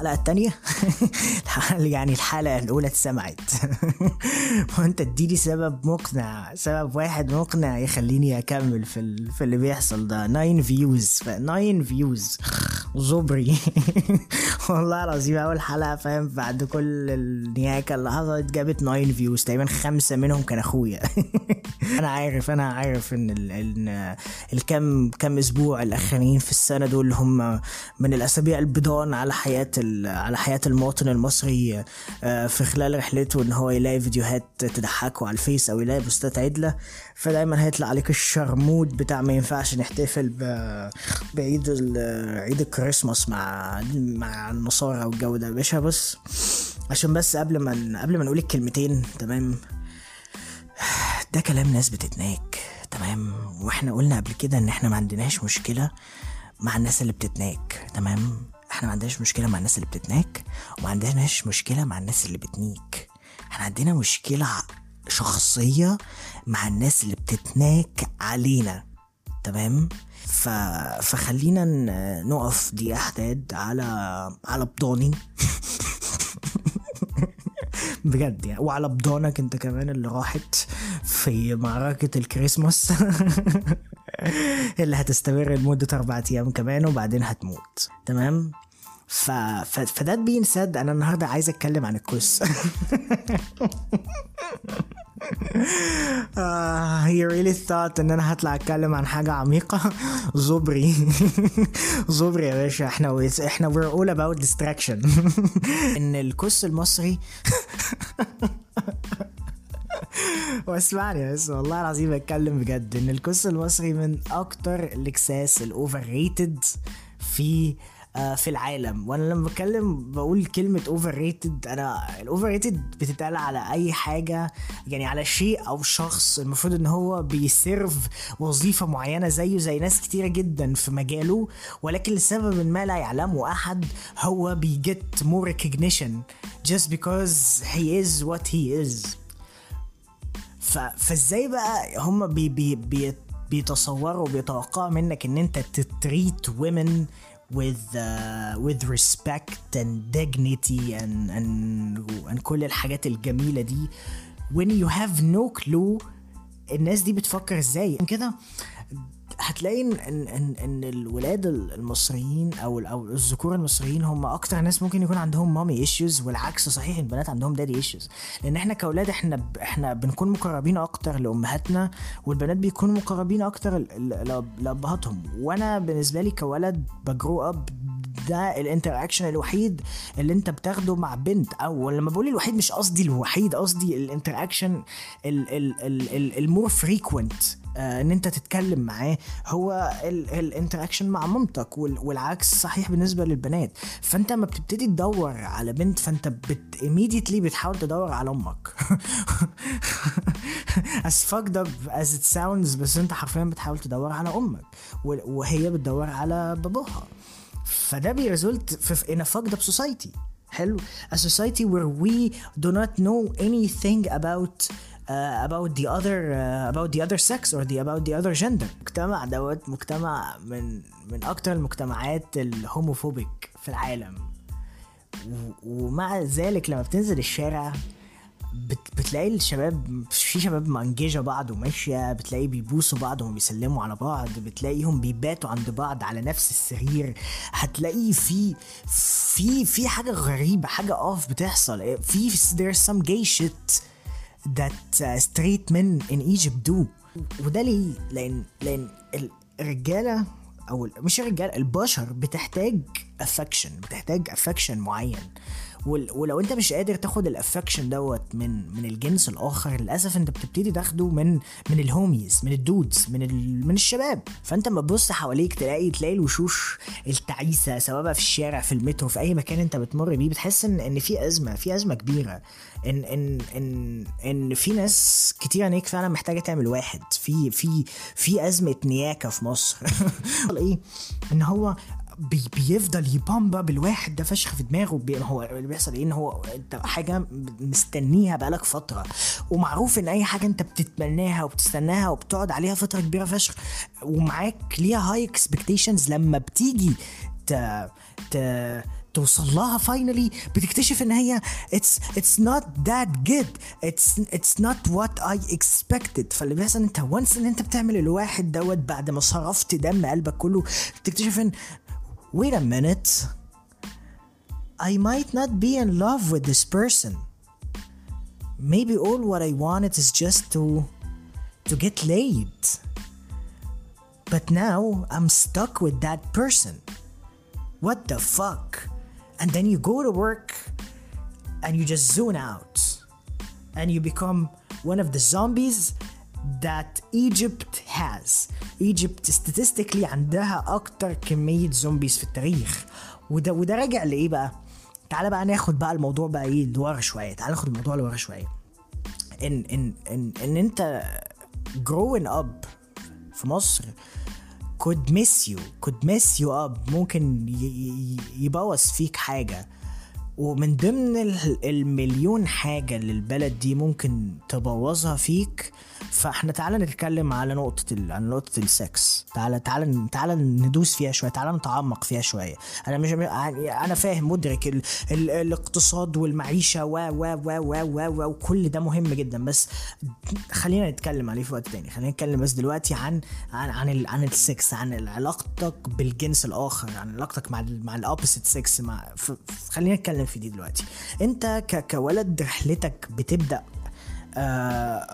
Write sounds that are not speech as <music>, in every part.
الحلقة التانية؟ <laughs> يعني الحلقة الأولى اتسمعت. <laughs> وأنت اديني سبب مقنع سبب واحد مقنع يخليني أكمل في. في اللي بيحصل ده. 9 views 9 views. <laughs> زبري. والله العظيم أول حلقة فاهم؟ بعد كل النياكة اللي حصلت جابت 9 views. تقريبا خمسة منهم كان أخويا. أنا عارف أنا عارف إن ال... ال... الكم كم أسبوع الأخرين في السنة دول هم من الأسابيع البيضان على حياة ال... على حياة المواطن المصري آه، في خلال رحلته إن هو يلاقي فيديوهات تضحكه على الفيس أو يلاقي بوستات عدلة فدايما هيطلع عليك الشرمود بتاع ما ينفعش نحتفل. بعيد. عيد الكريسماس مع مع النصارى والجو ده يا باشا بص عشان بس قبل ما قبل ما نقول الكلمتين تمام <sighs> ده كلام ناس بتتناك تمام وإحنا قلنا قبل كده إن إحنا ما عندناش مشكلة مع الناس اللي بتتناك تمام إحنا ما عندناش مشكلة مع الناس اللي بتتناك وما عندناش مشكلة مع الناس اللي بتنيك. إحنا عندنا مشكلة شخصية مع الناس اللي بتتناك علينا تمام؟ ف... فخلينا نقف دي أحداد على على بضاني. <laughs> بجد يعني وعلى بضانك أنت كمان اللي راحت في معركة الكريسماس. <laughs> <laughs> اللي هتستمر لمدة أربع أيام كمان وبعدين هتموت. تمام؟ ف... ف... فده بين سد أنا النهاردة عايز أتكلم عن الكوس <laughs> آه he really thought إن أنا هطلع أتكلم عن حاجة عميقة. زبري. <laughs> زبري يا باشا إحنا إحنا we're all about distraction. إن الكوس المصري <laughs> واسمعني بس والله العظيم بتكلم بجد إن الكس المصري من أكتر الاكساس ال overrated في آه، في العالم وأنا لما بتكلم بقول كلمة overrated أنا ال overrated بتتقال على أي حاجة يعني على شيء أو شخص المفروض إن هو بي serve وظيفة معينة زيه زي ناس كتيرة جدا في مجاله ولكن لسبب ما لا يعلمه أحد هو بي get more recognition just because he is what he is. فازاي بقى هم بي... بي... بي... بيتصوروا بيتوقعوا منك إن أنت ت treat women with uh, with respect and dignity and and and كل الحاجات الجميلة دي. When you have no clue الناس دي بتفكر إزاي. كده هتلاقي ان ان ان, الولاد المصريين أو أو الذكور المصريين هم أكتر ناس ممكن يكون عندهم mommy issues والعكس صحيح البنات عندهم daddy issues لأن إحنا كأولاد إحنا إحنا بنكون مقربين أكتر لأمهاتنا والبنات بيكونوا مقربين أكتر لأبهاتهم. وأنا بالنسبة لي كولد ب grow up ده ال interaction الوحيد اللي أنت بتاخده مع بنت. أو لما بقول الوحيد مش قصدي الوحيد قصدي ال interaction ال more frequent إن أنت تتكلم معاه هو ال interaction مع مامتك وال- والعكس صحيح بالنسبة للبنات. فأنت لما بتبتدي تدور على بنت فأنت بت immediately بتحاول تدور على أمك. <laughs> As fucked up as it sounds بس أنت حرفيا بتحاول تدور على أمك وهي بتدور على باباها. فده بيرزولت في in a fucked up society. حلو. A society where we do not know anything about uh, about the other uh, about the other sex or the about the other gender. مجتمع دوت مجتمع من من أكتر المجتمعات ال homophobic في العالم. ومع ذلك لما بتنزل الشارع بت بتلاقي الشباب في شباب مأنججة بعض وماشية بتلاقي بيبوسوا بعض وهم بيسلموا على بعض بتلاقيهم بيباتوا عند بعض على نفس السرير. هتلاقي في في في حاجة غريبة حاجة off بتحصل. في there's some gay shit. That uh, straight men in Egypt do وده ليه؟ لأن لأن الرجالة ال- مش الرجال البشر بتحتاج affection بتحتاج affection معين ولو انت مش قادر تاخد ال affection دوت من من الجنس الآخر للأسف انت بتبتدي تاخده من من ال homies من ال dudes من ال من الشباب. فانت لما تبص حواليك تلاقي تلاقي الوشوش التعيسة سواء بقى في الشارع في المترو في أي مكان انت بتمر بيه بتحس ان إن في أزمة في أزمة كبيرة. ان ان ان إن في ناس كتير عينيك فعلا محتاجة تعمل واحد. في في في أزمة نياكة في مصر. <laughs> إيه؟ إن هو بي بيفضل ي pump up الواحد ده فشخ في دماغه بي هو اللي بيحصل إيه؟ إن هو انت حاجة مستنيها بقالك فترة ومعروف إن أي حاجة أنت بتتمناها وبتستناها وبتقعد عليها فترة كبيرة فشخ ومعاك ليها high expectations لما بتيجي ت ت توصل لها finally بتكتشف إن هي it's it's not that good it's it's not what I expected. فاللي بيحصل أنت once إن أنت بتعمل الواحد دوت بعد ما صرفت دم قلبك كله تكتشف إن wait a minute. I might not be in love with this person. Maybe all what I wanted is just to to get laid. But now I'm stuck with that person. What the fuck? And then you go to work and you just zone out. And you become one of the zombies that Egypt has. Egypt statistically عندها أكتر كمية زومبيز في التاريخ. وده وده راجع لإيه بقى؟ تعالى بقى ناخد بقى الموضوع بقى إيه لورا شوية. تعالى ناخد الموضوع لورا شوية. إن إن إن إن أنت growing up في مصر could miss you. could mess you up. ممكن يبوظ فيك حاجة. ومن ضمن ال- المليون حاجة اللي البلد دي ممكن تبوظها فيك فاحنا تعالى نتكلم على نقطة ال... على نقطة السكس تعالى تعالى تعالى ندوس فيها شوية تعالى نتعمق فيها شوية. أنا مش أنا فاهم مدرك ال... ال... الاقتصاد والمعيشة و و و و و و وكل ده مهم جدا. بس خلينا نتكلم عليه في وقت تاني. خلينا نتكلم بس دلوقتي عن عن عن, ال... عن السكس عن علاقتك بالجنس الآخر عن علاقتك مع ال... مع ال opposite sex مع ف... خلينا نتكلم في دي دلوقتي. أنت ك... كولد رحلتك بتبدأ آه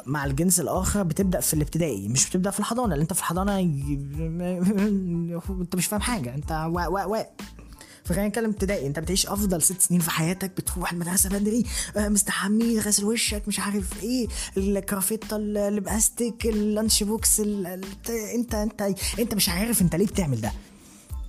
مع الجنس الآخر بتبدأ في الابتدائي مش بتبدأ في الحضانة لأن أنت في الحضانة. <laughs> أنت مش فاهم حاجة أنت و و و فخلينا نتكلم ابتدائي أنت بتعيش أفضل ست سنين في حياتك بتروح المدرسة بدري آه، مستحمي غاسل وشك مش عارف إيه الكرافتة اللي بأستك ال lunch box أنت أنت أنت مش عارف أنت ليه بتعمل ده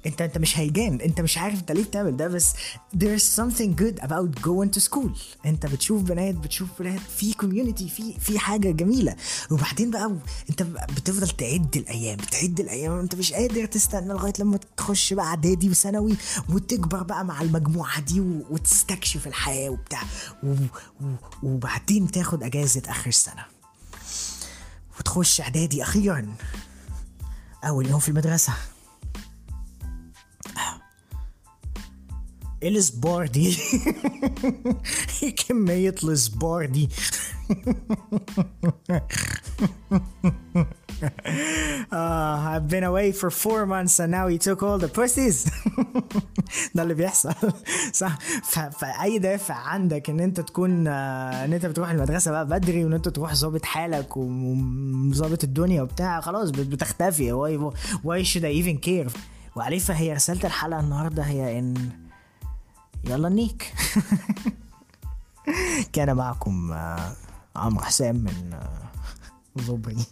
انت انت مش هيجان انت مش عارف انت ليه بتعمل ده بس there's something good about going to school. انت بتشوف بنات بتشوف بنات في community في في حاجة جميلة. وبعدين بقى انت بتفضل تعد الأيام بتعد الأيام انت مش قادر تستنى لغاية لما تخش بقى إعدادي وثانوي وتكبر بقى مع المجموعة دي وتستكشف الحياة وبتاع. وبعدين تاخد أجازة آخر السنة. وتخش إعدادي أخيرا. أول يوم في المدرسة. الاسبار دي <laughs> كمية الاسبار دي uh, <laughs> I've been away for four months and now you took all the pussies. <laughs> ده اللي بيحصل. صح. ف- فأي دافع عندك إن أنت تكون آه، إن أنت بتروح المدرسة بقى بدري وإن أنت تروح ظابط حالك وظابط الدنيا وبتاع خلاص بت- بتختفي. Why should I even care وعليه فهي رسالة الحلقة النهاردة هي إن يلا نيك. <laughs> كان معكم آه، عمرو حسام من آه، ظبري